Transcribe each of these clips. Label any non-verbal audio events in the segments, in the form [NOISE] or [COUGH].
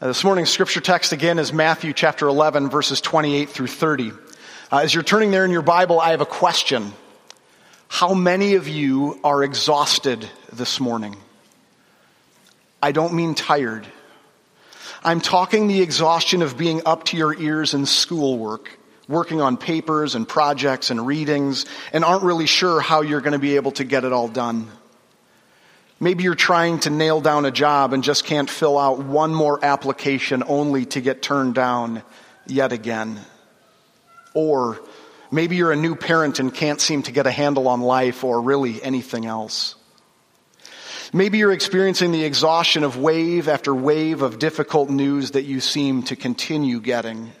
Uh, this morning's scripture text again is Matthew chapter 11, verses 28 through 30. Uh, as you're turning there in your Bible, I have a question. How many of you are exhausted this morning? I don't mean tired. I'm talking the exhaustion of being up to your ears in schoolwork, working on papers and projects and readings, and aren't really sure how you're going to be able to get it all done. Maybe you're trying to nail down a job and just can't fill out one more application only to get turned down yet again. Or maybe you're a new parent and can't seem to get a handle on life or really anything else. Maybe you're experiencing the exhaustion of wave after wave of difficult news that you seem to continue getting.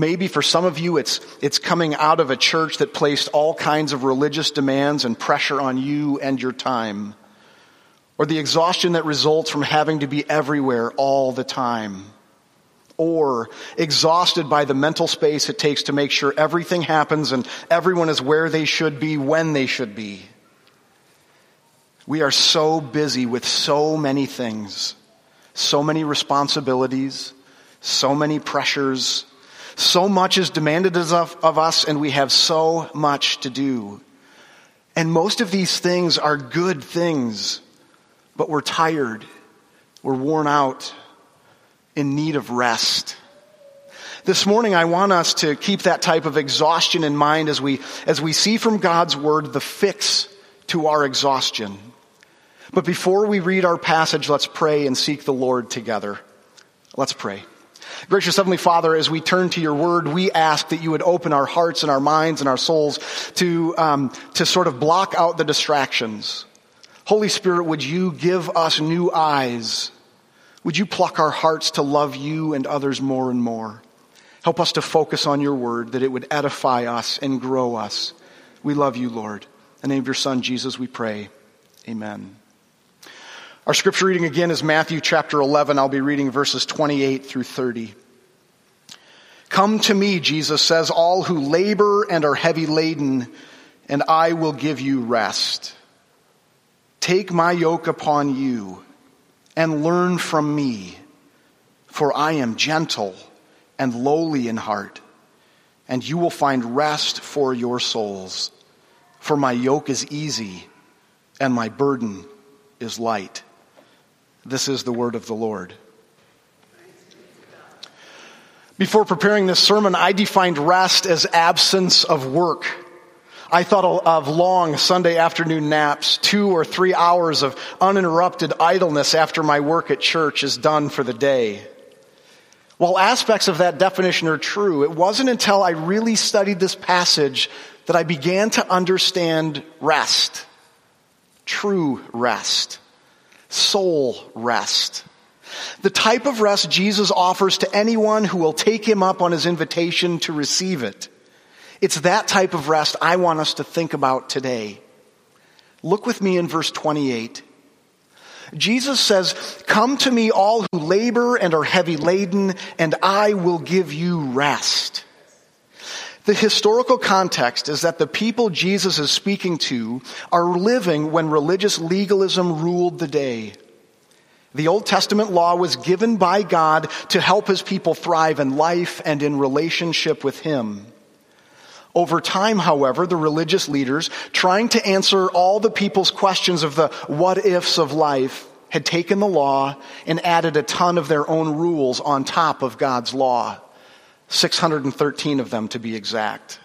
Maybe for some of you, it's, it's coming out of a church that placed all kinds of religious demands and pressure on you and your time. Or the exhaustion that results from having to be everywhere all the time. Or exhausted by the mental space it takes to make sure everything happens and everyone is where they should be when they should be. We are so busy with so many things, so many responsibilities, so many pressures, so much is demanded of, us, and we have so much to do. And most of these things are good things, but we're tired, we're worn out, in need of rest. This morning, I want us to keep that type of exhaustion in mind as we, as we see from God's Word the fix to our exhaustion. But before we read our passage, let's pray and seek the Lord together. Let's pray. Gracious Heavenly Father, as we turn to your word, we ask that you would open our hearts and our minds and our souls to, um, to sort of block out the distractions. Holy Spirit, would you give us new eyes? Would you pluck our hearts to love you and others more and more? Help us to focus on your word, that it would edify us and grow us. We love you, Lord. In the name of your Son, Jesus, we pray. Amen. Our scripture reading again is Matthew chapter 11. I'll be reading verses 28 through 30. Come to me, Jesus says, all who labor and are heavy laden, and I will give you rest. Take my yoke upon you and learn from me, for I am gentle and lowly in heart, and you will find rest for your souls. For my yoke is easy and my burden is light. This is the word of the Lord. Before preparing this sermon, I defined rest as absence of work. I thought of long Sunday afternoon naps, two or three hours of uninterrupted idleness after my work at church is done for the day. While aspects of that definition are true, it wasn't until I really studied this passage that I began to understand rest. True rest soul rest. The type of rest Jesus offers to anyone who will take him up on his invitation to receive it. It's that type of rest I want us to think about today. Look with me in verse 28. Jesus says, Come to me, all who labor and are heavy laden, and I will give you rest. The historical context is that the people Jesus is speaking to are living when religious legalism ruled the day. The Old Testament law was given by God to help his people thrive in life and in relationship with him. Over time, however, the religious leaders, trying to answer all the people's questions of the what ifs of life, had taken the law and added a ton of their own rules on top of God's law. 613 of them to be exact.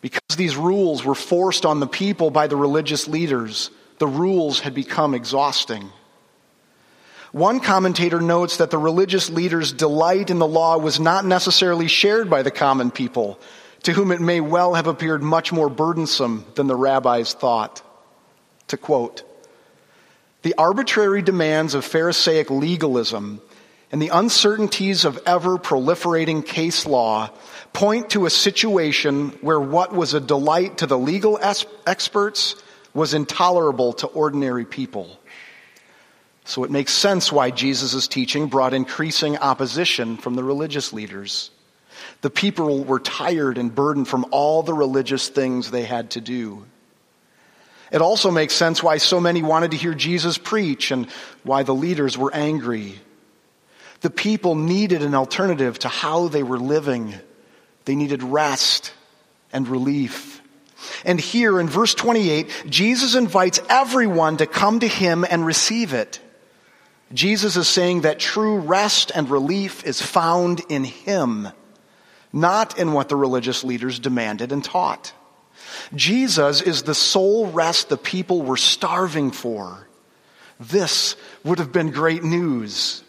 Because these rules were forced on the people by the religious leaders, the rules had become exhausting. One commentator notes that the religious leaders' delight in the law was not necessarily shared by the common people, to whom it may well have appeared much more burdensome than the rabbis thought. To quote, the arbitrary demands of Pharisaic legalism and the uncertainties of ever proliferating case law point to a situation where what was a delight to the legal experts was intolerable to ordinary people. So it makes sense why Jesus' teaching brought increasing opposition from the religious leaders. The people were tired and burdened from all the religious things they had to do. It also makes sense why so many wanted to hear Jesus preach and why the leaders were angry. The people needed an alternative to how they were living. They needed rest and relief. And here in verse 28, Jesus invites everyone to come to him and receive it. Jesus is saying that true rest and relief is found in him, not in what the religious leaders demanded and taught. Jesus is the sole rest the people were starving for. This would have been great news,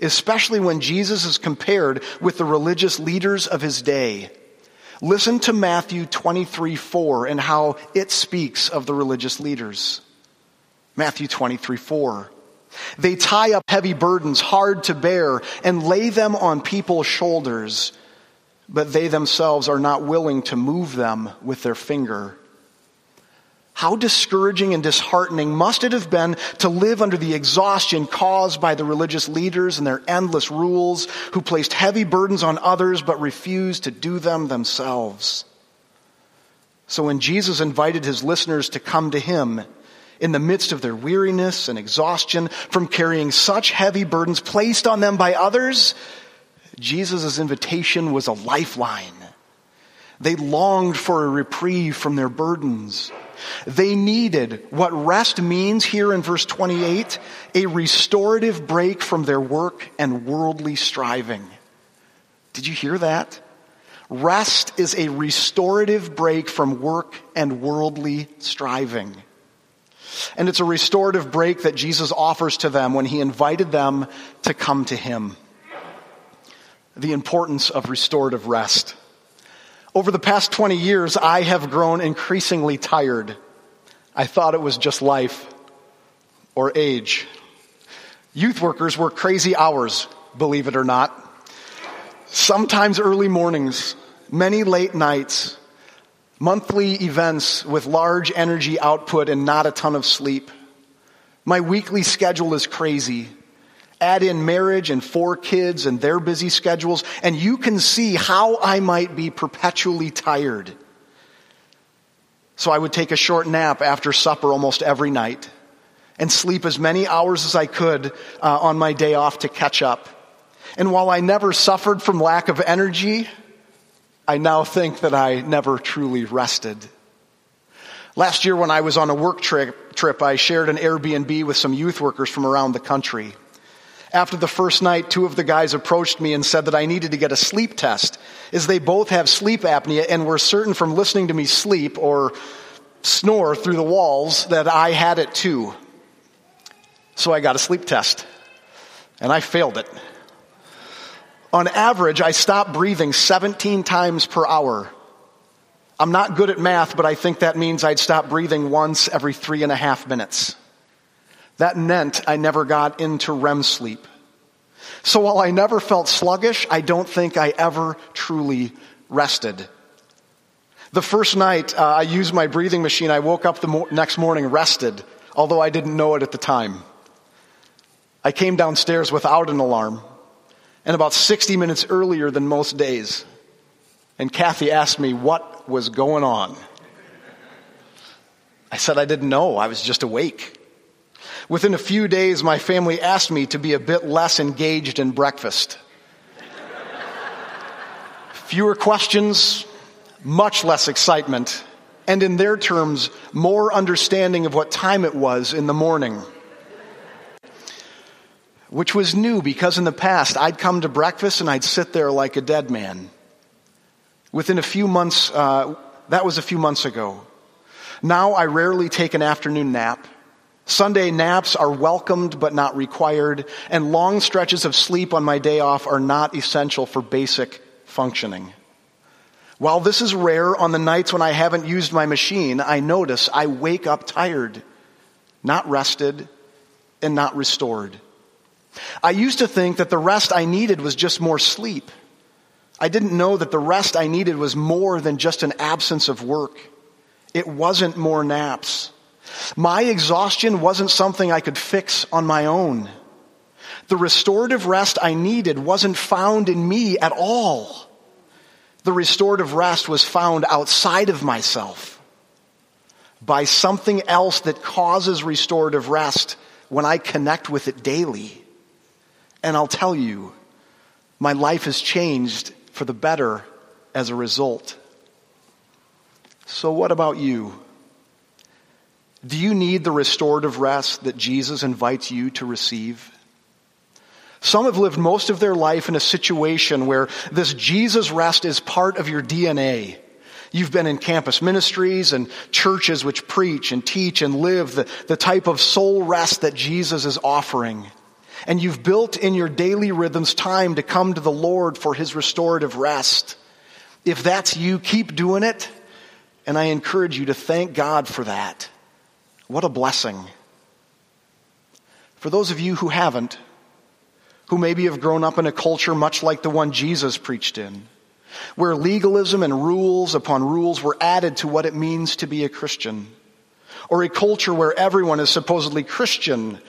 especially when Jesus is compared with the religious leaders of his day. Listen to Matthew 23 4 and how it speaks of the religious leaders. Matthew 23 4. They tie up heavy burdens hard to bear and lay them on people's shoulders, but they themselves are not willing to move them with their finger. How discouraging and disheartening must it have been to live under the exhaustion caused by the religious leaders and their endless rules who placed heavy burdens on others but refused to do them themselves. So when Jesus invited his listeners to come to him in the midst of their weariness and exhaustion from carrying such heavy burdens placed on them by others, Jesus' invitation was a lifeline. They longed for a reprieve from their burdens. They needed what rest means here in verse 28, a restorative break from their work and worldly striving. Did you hear that? Rest is a restorative break from work and worldly striving. And it's a restorative break that Jesus offers to them when he invited them to come to him. The importance of restorative rest. Over the past 20 years, I have grown increasingly tired. I thought it was just life or age. Youth workers work crazy hours, believe it or not. Sometimes early mornings, many late nights, monthly events with large energy output and not a ton of sleep. My weekly schedule is crazy add in marriage and four kids and their busy schedules, and you can see how I might be perpetually tired. So I would take a short nap after supper almost every night and sleep as many hours as I could uh, on my day off to catch up. And while I never suffered from lack of energy, I now think that I never truly rested. Last year when I was on a work trip, trip I shared an Airbnb with some youth workers from around the country. After the first night, two of the guys approached me and said that I needed to get a sleep test, as they both have sleep apnea and were certain from listening to me sleep or snore through the walls that I had it too. So I got a sleep test, and I failed it. On average, I stop breathing 17 times per hour. I'm not good at math, but I think that means I'd stop breathing once every three and a half minutes. That meant I never got into REM sleep. So while I never felt sluggish, I don't think I ever truly rested. The first night uh, I used my breathing machine, I woke up the mo- next morning rested, although I didn't know it at the time. I came downstairs without an alarm, and about 60 minutes earlier than most days. And Kathy asked me what was going on. I said I didn't know, I was just awake. Within a few days, my family asked me to be a bit less engaged in breakfast. Fewer questions, much less excitement, and in their terms, more understanding of what time it was in the morning. Which was new because in the past I'd come to breakfast and I'd sit there like a dead man. Within a few months, uh, that was a few months ago. Now I rarely take an afternoon nap. Sunday naps are welcomed but not required, and long stretches of sleep on my day off are not essential for basic functioning. While this is rare on the nights when I haven't used my machine, I notice I wake up tired, not rested, and not restored. I used to think that the rest I needed was just more sleep. I didn't know that the rest I needed was more than just an absence of work. It wasn't more naps. My exhaustion wasn't something I could fix on my own. The restorative rest I needed wasn't found in me at all. The restorative rest was found outside of myself. by something else that causes restorative rest when I connect with it daily. And I'll tell you, my life has changed for the better as a result. So, what about you? Do you need the restorative rest that Jesus invites you to receive? Some have lived most of their life in a situation where this Jesus rest is part of your DNA. You've been in campus ministries and churches which preach and teach and live the, the type of soul rest that Jesus is offering. And you've built in your daily rhythms time to come to the Lord for his restorative rest. If that's you, keep doing it. And I encourage you to thank God for that. What a blessing. For those of you who haven't, who maybe have grown up in a culture much like the one Jesus preached in, where legalism and rules upon rules were added to what it means to be a Christian, or a culture where everyone is supposedly Christian,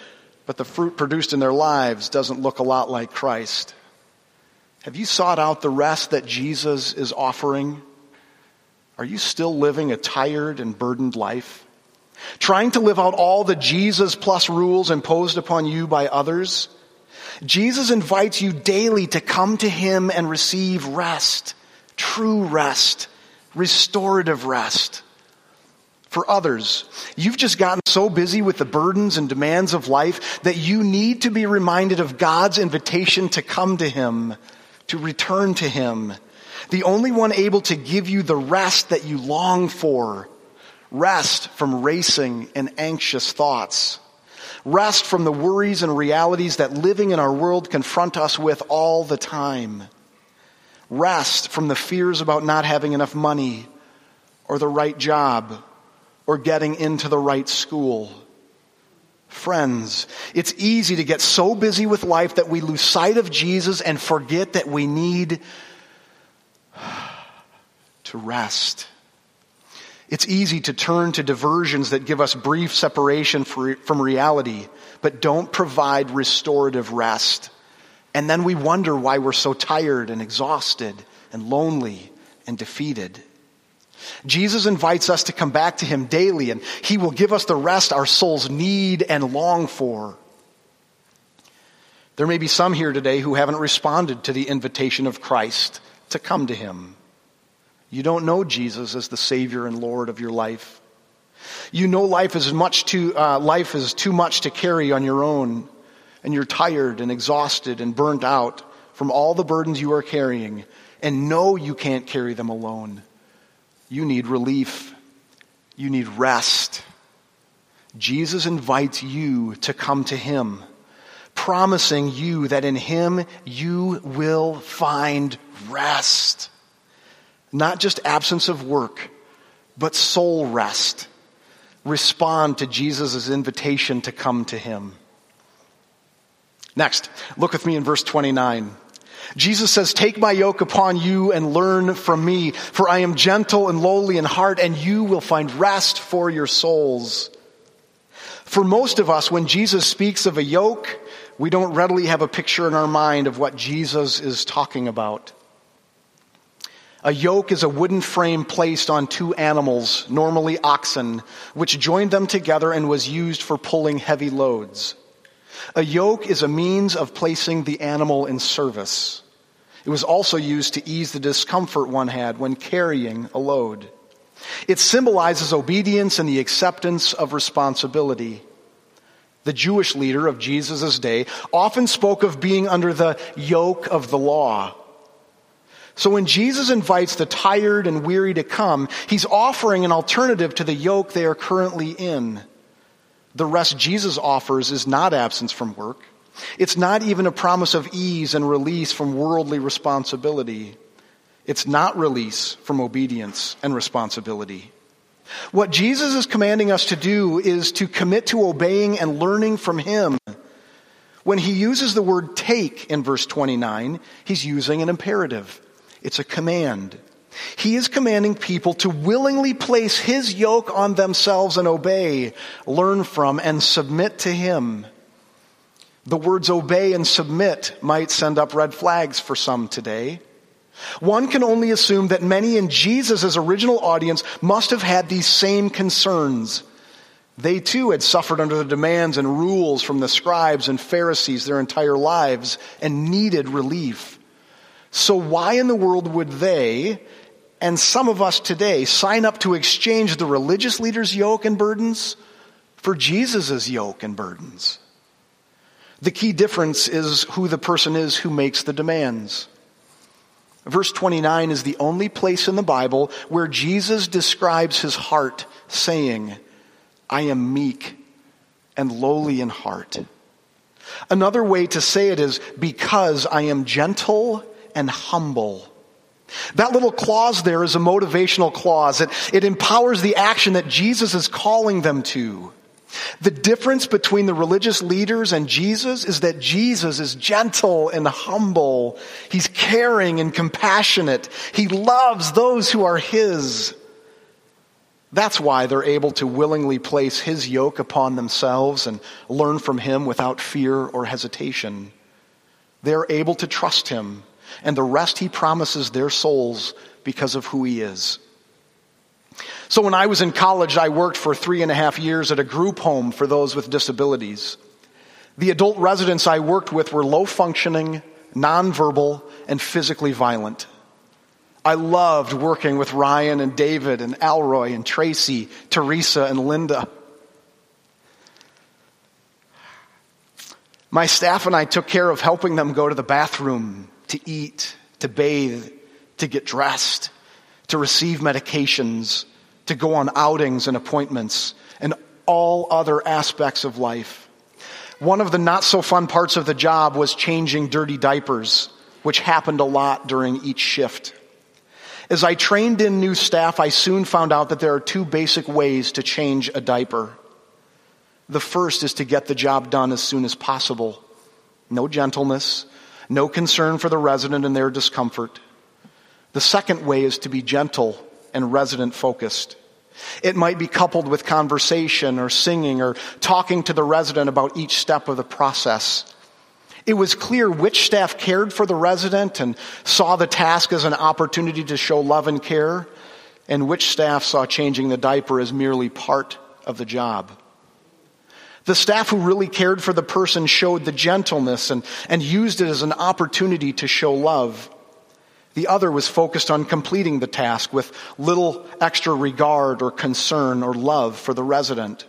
but the fruit produced in their lives doesn't look a lot like Christ. Have you sought out the rest that Jesus is offering? Are you still living a tired and burdened life? Trying to live out all the Jesus plus rules imposed upon you by others? Jesus invites you daily to come to Him and receive rest, true rest, restorative rest. For others, you've just gotten so busy with the burdens and demands of life that you need to be reminded of God's invitation to come to Him, to return to Him. The only one able to give you the rest that you long for. Rest from racing and anxious thoughts. Rest from the worries and realities that living in our world confront us with all the time. Rest from the fears about not having enough money or the right job or getting into the right school. Friends, it's easy to get so busy with life that we lose sight of Jesus and forget that we need [SIGHS] to rest. It's easy to turn to diversions that give us brief separation from reality, but don't provide restorative rest. And then we wonder why we're so tired and exhausted and lonely and defeated. Jesus invites us to come back to Him daily and He will give us the rest our souls need and long for. There may be some here today who haven't responded to the invitation of Christ to come to Him. You don't know Jesus as the Savior and Lord of your life. You know life is much too, uh, life is too much to carry on your own, and you're tired and exhausted and burnt out from all the burdens you are carrying, and know you can't carry them alone. You need relief. You need rest. Jesus invites you to come to Him, promising you that in Him you will find rest. Not just absence of work, but soul rest. Respond to Jesus' invitation to come to him. Next, look with me in verse 29. Jesus says, Take my yoke upon you and learn from me, for I am gentle and lowly in heart, and you will find rest for your souls. For most of us, when Jesus speaks of a yoke, we don't readily have a picture in our mind of what Jesus is talking about. A yoke is a wooden frame placed on two animals, normally oxen, which joined them together and was used for pulling heavy loads. A yoke is a means of placing the animal in service. It was also used to ease the discomfort one had when carrying a load. It symbolizes obedience and the acceptance of responsibility. The Jewish leader of Jesus' day often spoke of being under the yoke of the law. So when Jesus invites the tired and weary to come, he's offering an alternative to the yoke they are currently in. The rest Jesus offers is not absence from work. It's not even a promise of ease and release from worldly responsibility. It's not release from obedience and responsibility. What Jesus is commanding us to do is to commit to obeying and learning from Him. When He uses the word take in verse 29, He's using an imperative. It's a command. He is commanding people to willingly place his yoke on themselves and obey, learn from, and submit to him. The words obey and submit might send up red flags for some today. One can only assume that many in Jesus' original audience must have had these same concerns. They too had suffered under the demands and rules from the scribes and Pharisees their entire lives and needed relief. So why in the world would they, and some of us today, sign up to exchange the religious leaders' yoke and burdens for Jesus' yoke and burdens? The key difference is who the person is who makes the demands. Verse 29 is the only place in the Bible where Jesus describes his heart saying, I am meek and lowly in heart. Another way to say it is because I am gentle and humble. That little clause there is a motivational clause. It, it empowers the action that Jesus is calling them to. The difference between the religious leaders and Jesus is that Jesus is gentle and humble. He's caring and compassionate. He loves those who are His. That's why they're able to willingly place His yoke upon themselves and learn from Him without fear or hesitation. They're able to trust Him and the rest He promises their souls because of who He is. So when I was in college, I worked for three and a half years at a group home for those with disabilities. The adult residents I worked with were low functioning, nonverbal, and physically violent. I loved working with Ryan and David and Alroy and Tracy, Teresa and Linda. My staff and I took care of helping them go to the bathroom, to eat, to bathe, to get dressed, to receive medications, to go on outings and appointments and all other aspects of life. One of the not so fun parts of the job was changing dirty diapers, which happened a lot during each shift. As I trained in new staff, I soon found out that there are two basic ways to change a diaper. The first is to get the job done as soon as possible. No gentleness, no concern for the resident and their discomfort. The second way is to be gentle and resident focused. It might be coupled with conversation or singing or talking to the resident about each step of the process. It was clear which staff cared for the resident and saw the task as an opportunity to show love and care, and which staff saw changing the diaper as merely part of the job. The staff who really cared for the person showed the gentleness and, and used it as an opportunity to show love. The other was focused on completing the task with little extra regard or concern or love for the resident.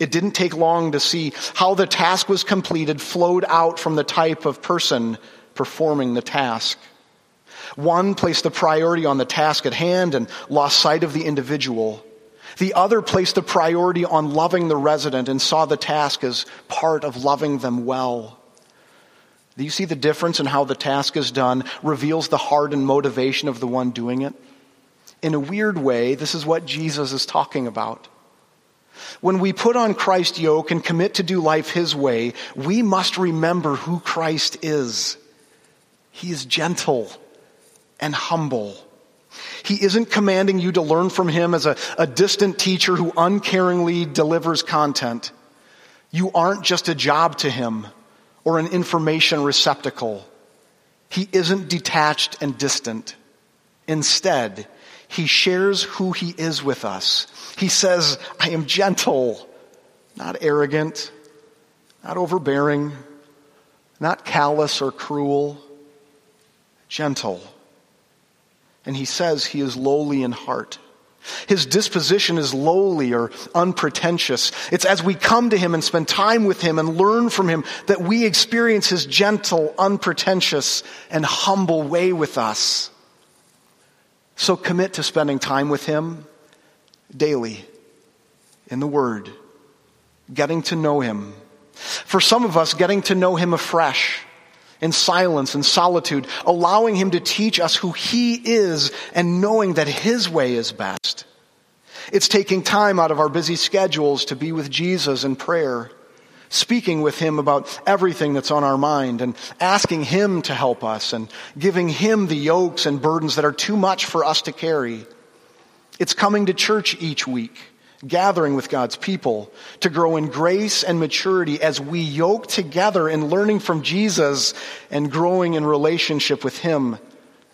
It didn't take long to see how the task was completed flowed out from the type of person performing the task. One placed the priority on the task at hand and lost sight of the individual. The other placed the priority on loving the resident and saw the task as part of loving them well. Do you see the difference in how the task is done reveals the heart and motivation of the one doing it? In a weird way, this is what Jesus is talking about. When we put on Christ's yoke and commit to do life His way, we must remember who Christ is. He is gentle and humble. He isn't commanding you to learn from Him as a, a distant teacher who uncaringly delivers content. You aren't just a job to Him or an information receptacle. He isn't detached and distant. Instead, he shares who he is with us. He says, I am gentle, not arrogant, not overbearing, not callous or cruel, gentle. And he says he is lowly in heart. His disposition is lowly or unpretentious. It's as we come to him and spend time with him and learn from him that we experience his gentle, unpretentious, and humble way with us. So commit to spending time with him daily in the Word, getting to know him. For some of us, getting to know him afresh in silence and solitude, allowing Him to teach us who He is and knowing that His way is best. It's taking time out of our busy schedules to be with Jesus in prayer, speaking with Him about everything that's on our mind and asking Him to help us and giving Him the yokes and burdens that are too much for us to carry. It's coming to church each week gathering with God's people to grow in grace and maturity as we yoke together in learning from Jesus and growing in relationship with Him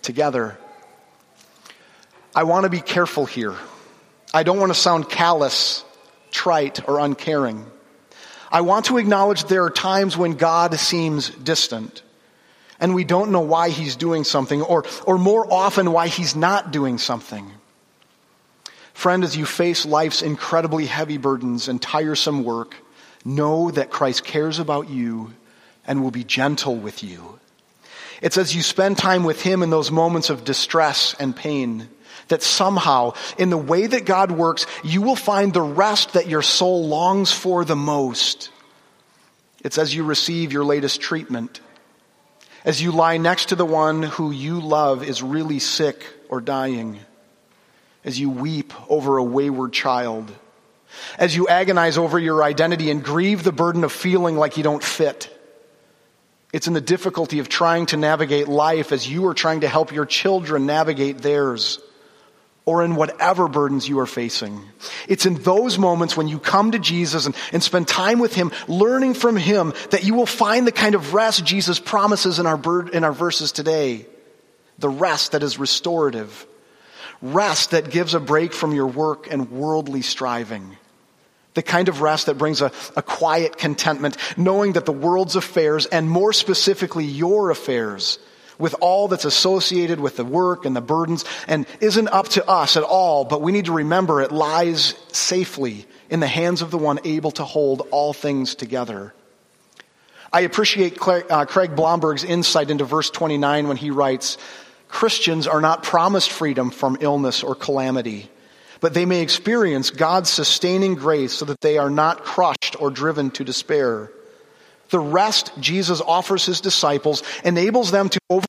together. I want to be careful here. I don't want to sound callous, trite, or uncaring. I want to acknowledge there are times when God seems distant and we don't know why he's doing something or, or more often why he's not doing something. Friend, as you face life's incredibly heavy burdens and tiresome work, know that Christ cares about you and will be gentle with you. It's as you spend time with him in those moments of distress and pain that somehow, in the way that God works, you will find the rest that your soul longs for the most. It's as you receive your latest treatment, as you lie next to the one who you love is really sick or dying, as you weep over a wayward child, as you agonize over your identity and grieve the burden of feeling like you don't fit. It's in the difficulty of trying to navigate life as you are trying to help your children navigate theirs or in whatever burdens you are facing. It's in those moments when you come to Jesus and, and spend time with Him, learning from Him, that you will find the kind of rest Jesus promises in our, in our verses today. The rest that is restorative. Rest that gives a break from your work and worldly striving. The kind of rest that brings a, a quiet contentment, knowing that the world's affairs, and more specifically your affairs, with all that's associated with the work and the burdens and isn't up to us at all, but we need to remember it lies safely in the hands of the one able to hold all things together. I appreciate uh, Craig Blomberg's insight into verse 29 when he writes, Christians are not promised freedom from illness or calamity, but they may experience God's sustaining grace so that they are not crushed or driven to despair. The rest Jesus offers his disciples enables them to over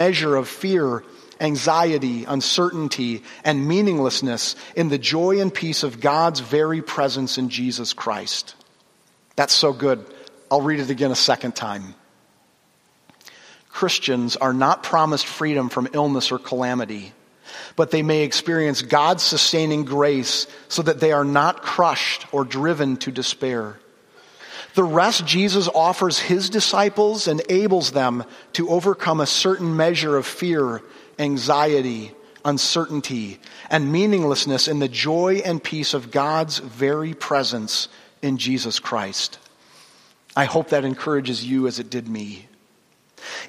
measure of fear, anxiety, uncertainty, and meaninglessness in the joy and peace of God's very presence in Jesus Christ. That's so good. I'll read it again a second time. Christians are not promised freedom from illness or calamity, but they may experience God's sustaining grace so that they are not crushed or driven to despair. The rest Jesus offers his disciples enables them to overcome a certain measure of fear, anxiety, uncertainty, and meaninglessness in the joy and peace of God's very presence in Jesus Christ. I hope that encourages you as it did me.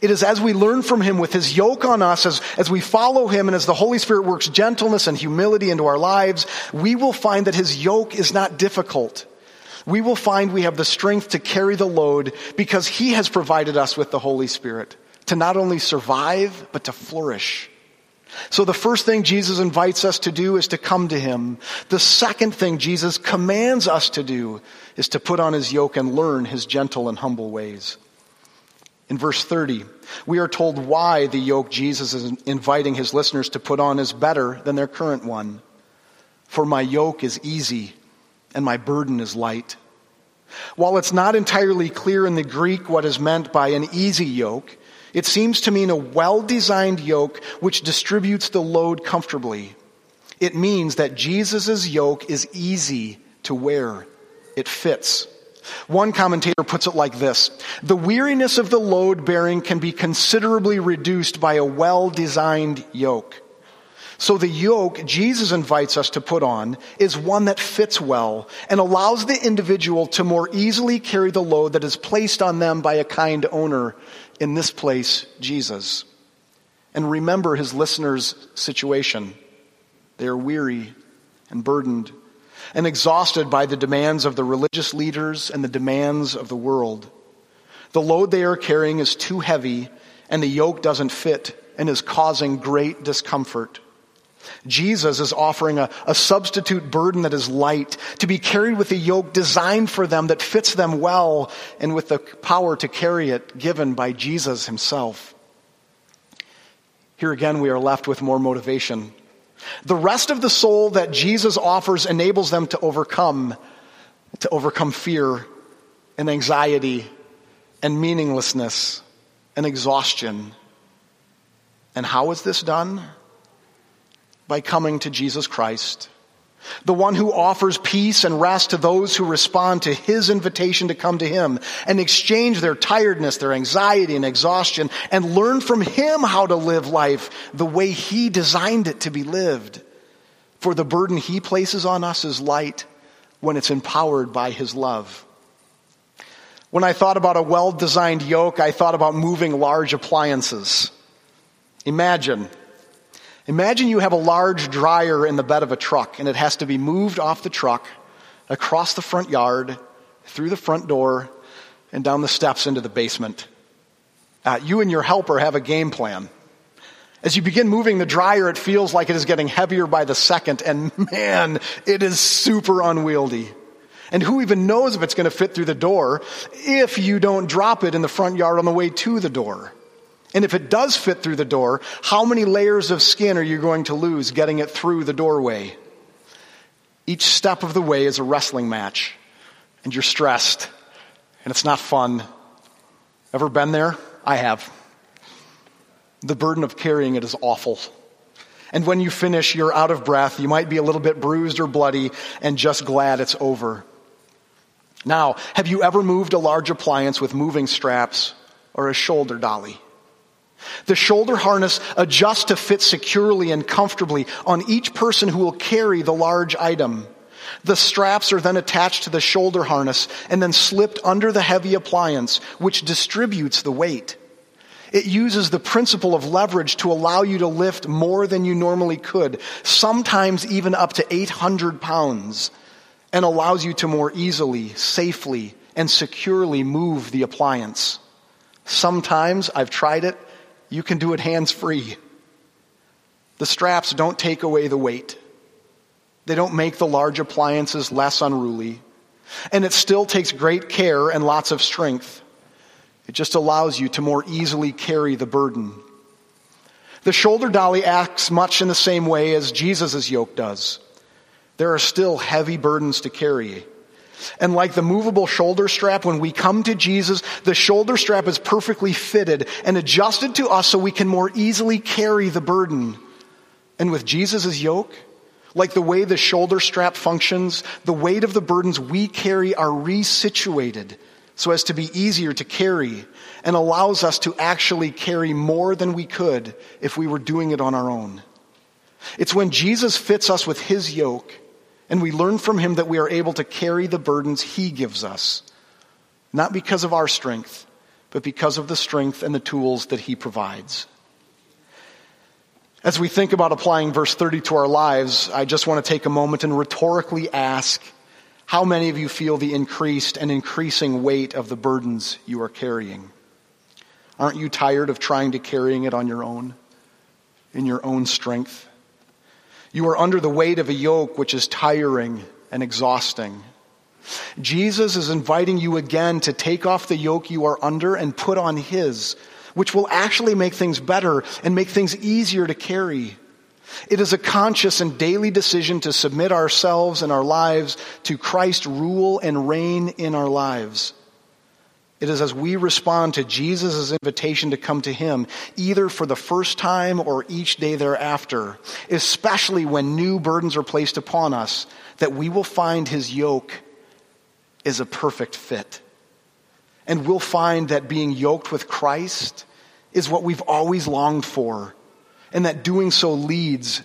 It is as we learn from him with his yoke on us, as, as we follow him, and as the Holy Spirit works gentleness and humility into our lives, we will find that his yoke is not difficult we will find we have the strength to carry the load because He has provided us with the Holy Spirit to not only survive, but to flourish. So the first thing Jesus invites us to do is to come to Him. The second thing Jesus commands us to do is to put on His yoke and learn His gentle and humble ways. In verse 30, we are told why the yoke Jesus is inviting His listeners to put on is better than their current one. For my yoke is easy and my burden is light. While it's not entirely clear in the Greek what is meant by an easy yoke, it seems to mean a well-designed yoke which distributes the load comfortably. It means that Jesus' yoke is easy to wear. It fits. One commentator puts it like this. The weariness of the load bearing can be considerably reduced by a well-designed yoke. So the yoke Jesus invites us to put on is one that fits well and allows the individual to more easily carry the load that is placed on them by a kind owner, in this place, Jesus. And remember his listeners' situation. They are weary and burdened and exhausted by the demands of the religious leaders and the demands of the world. The load they are carrying is too heavy and the yoke doesn't fit and is causing great discomfort. Jesus is offering a, a, substitute burden that is light, to be carried with a yoke designed for them that fits them well, and with the power to carry it given by Jesus himself. Here again, we are left with more motivation. The rest of the soul that Jesus offers enables them to overcome, to overcome fear and anxiety and meaninglessness and exhaustion. And how is this done? by coming to Jesus Christ, The one who offers peace and rest to those who respond to his invitation to come to him and exchange their tiredness, their anxiety and exhaustion and learn from him how to live life the way he designed it to be lived. For the burden he places on us is light when it's empowered by his love. When I thought about a well designed yoke, I thought about moving large appliances. Imagine Imagine you have a large dryer in the bed of a truck and it has to be moved off the truck, across the front yard, through the front door, and down the steps into the basement. Uh, you and your helper have a game plan. As you begin moving the dryer, it feels like it is getting heavier by the second, and [LAUGHS] man, it is super unwieldy. And who even knows if it's going to fit through the door if you don't drop it in the front yard on the way to the door? And if it does fit through the door, how many layers of skin are you going to lose getting it through the doorway? Each step of the way is a wrestling match, and you're stressed, and it's not fun. Ever been there? I have. The burden of carrying it is awful. And when you finish, you're out of breath. You might be a little bit bruised or bloody and just glad it's over. Now, have you ever moved a large appliance with moving straps or a shoulder dolly? The shoulder harness adjusts to fit securely and comfortably on each person who will carry the large item. The straps are then attached to the shoulder harness and then slipped under the heavy appliance, which distributes the weight. It uses the principle of leverage to allow you to lift more than you normally could, sometimes even up to 800 pounds, and allows you to more easily, safely, and securely move the appliance. Sometimes I've tried it you can do it hands free. The straps don't take away the weight. They don't make the large appliances less unruly. And it still takes great care and lots of strength. It just allows you to more easily carry the burden. The shoulder dolly acts much in the same way as Jesus' yoke does. There are still heavy burdens to carry. And like the movable shoulder strap, when we come to Jesus, the shoulder strap is perfectly fitted and adjusted to us so we can more easily carry the burden. And with Jesus' yoke, like the way the shoulder strap functions, the weight of the burdens we carry are resituated so as to be easier to carry and allows us to actually carry more than we could if we were doing it on our own. It's when Jesus fits us with his yoke and we learn from him that we are able to carry the burdens he gives us, not because of our strength, but because of the strength and the tools that he provides. As we think about applying verse 30 to our lives, I just want to take a moment and rhetorically ask how many of you feel the increased and increasing weight of the burdens you are carrying? Aren't you tired of trying to carrying it on your own, in your own strength? You are under the weight of a yoke which is tiring and exhausting. Jesus is inviting you again to take off the yoke you are under and put on His, which will actually make things better and make things easier to carry. It is a conscious and daily decision to submit ourselves and our lives to Christ rule and reign in our lives. It is as we respond to Jesus' invitation to come to Him, either for the first time or each day thereafter, especially when new burdens are placed upon us, that we will find His yoke is a perfect fit. And we'll find that being yoked with Christ is what we've always longed for, and that doing so leads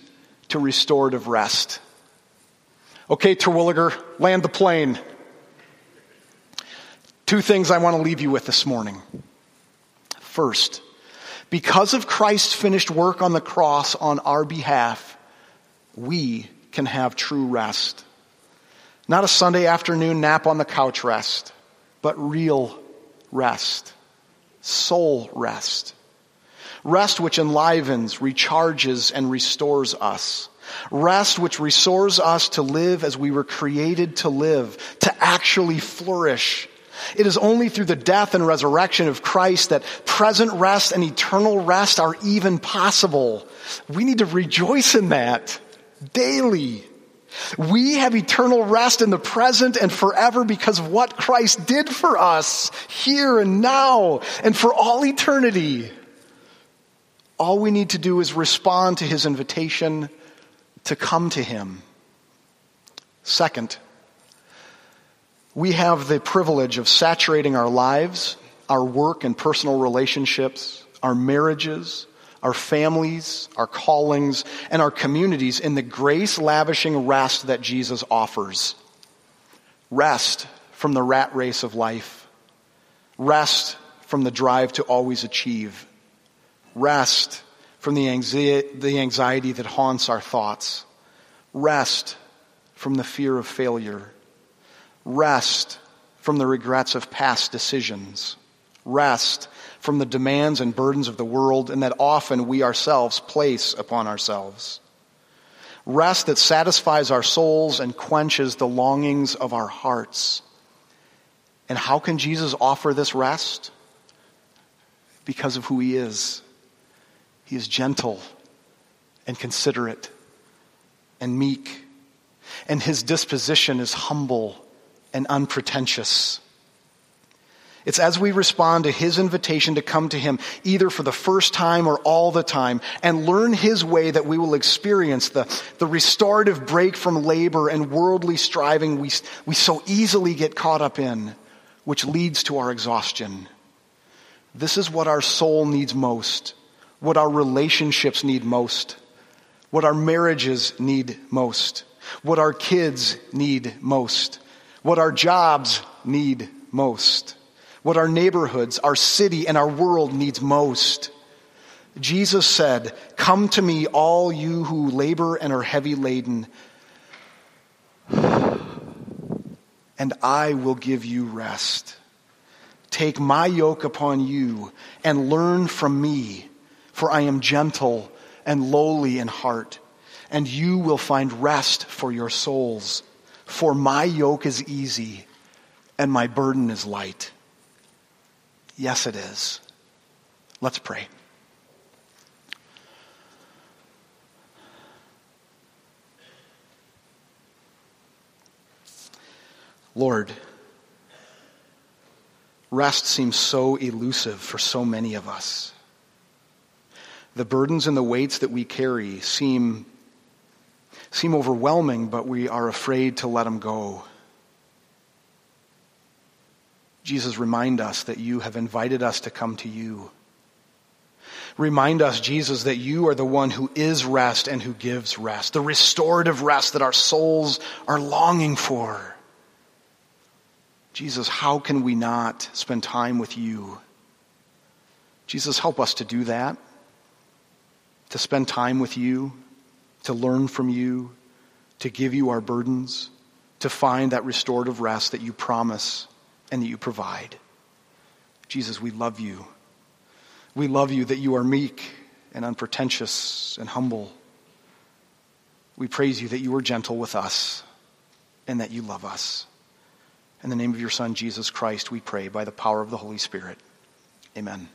to restorative rest. Okay, Terwilleger, land the plane. Two things I want to leave you with this morning. First, because of Christ's finished work on the cross on our behalf, we can have true rest. Not a Sunday afternoon nap on the couch rest, but real rest. Soul rest. Rest which enlivens, recharges, and restores us. Rest which restores us to live as we were created to live, to actually flourish it is only through the death and resurrection of Christ that present rest and eternal rest are even possible. We need to rejoice in that daily. We have eternal rest in the present and forever because of what Christ did for us here and now and for all eternity. All we need to do is respond to his invitation to come to him. Second, we have the privilege of saturating our lives, our work and personal relationships, our marriages, our families, our callings, and our communities in the grace lavishing rest that Jesus offers. Rest from the rat race of life. Rest from the drive to always achieve. Rest from the anxiety, the anxiety that haunts our thoughts. Rest from the fear of failure Rest from the regrets of past decisions. Rest from the demands and burdens of the world and that often we ourselves place upon ourselves. Rest that satisfies our souls and quenches the longings of our hearts. And how can Jesus offer this rest? Because of who he is. He is gentle and considerate and meek, and his disposition is humble and unpretentious. It's as we respond to His invitation to come to Him, either for the first time or all the time, and learn His way that we will experience the, the restorative break from labor and worldly striving we, we so easily get caught up in, which leads to our exhaustion. This is what our soul needs most, what our relationships need most, what our marriages need most, what our kids need most what our jobs need most, what our neighborhoods, our city, and our world needs most. Jesus said, Come to me, all you who labor and are heavy laden, and I will give you rest. Take my yoke upon you and learn from me, for I am gentle and lowly in heart, and you will find rest for your souls. For my yoke is easy and my burden is light. Yes, it is. Let's pray. Lord, rest seems so elusive for so many of us. The burdens and the weights that we carry seem seem overwhelming, but we are afraid to let them go. Jesus, remind us that you have invited us to come to you. Remind us, Jesus, that you are the one who is rest and who gives rest, the restorative rest that our souls are longing for. Jesus, how can we not spend time with you? Jesus, help us to do that, to spend time with you to learn from you, to give you our burdens, to find that restorative rest that you promise and that you provide. Jesus, we love you. We love you that you are meek and unpretentious and humble. We praise you that you are gentle with us and that you love us. In the name of your Son, Jesus Christ, we pray by the power of the Holy Spirit. Amen.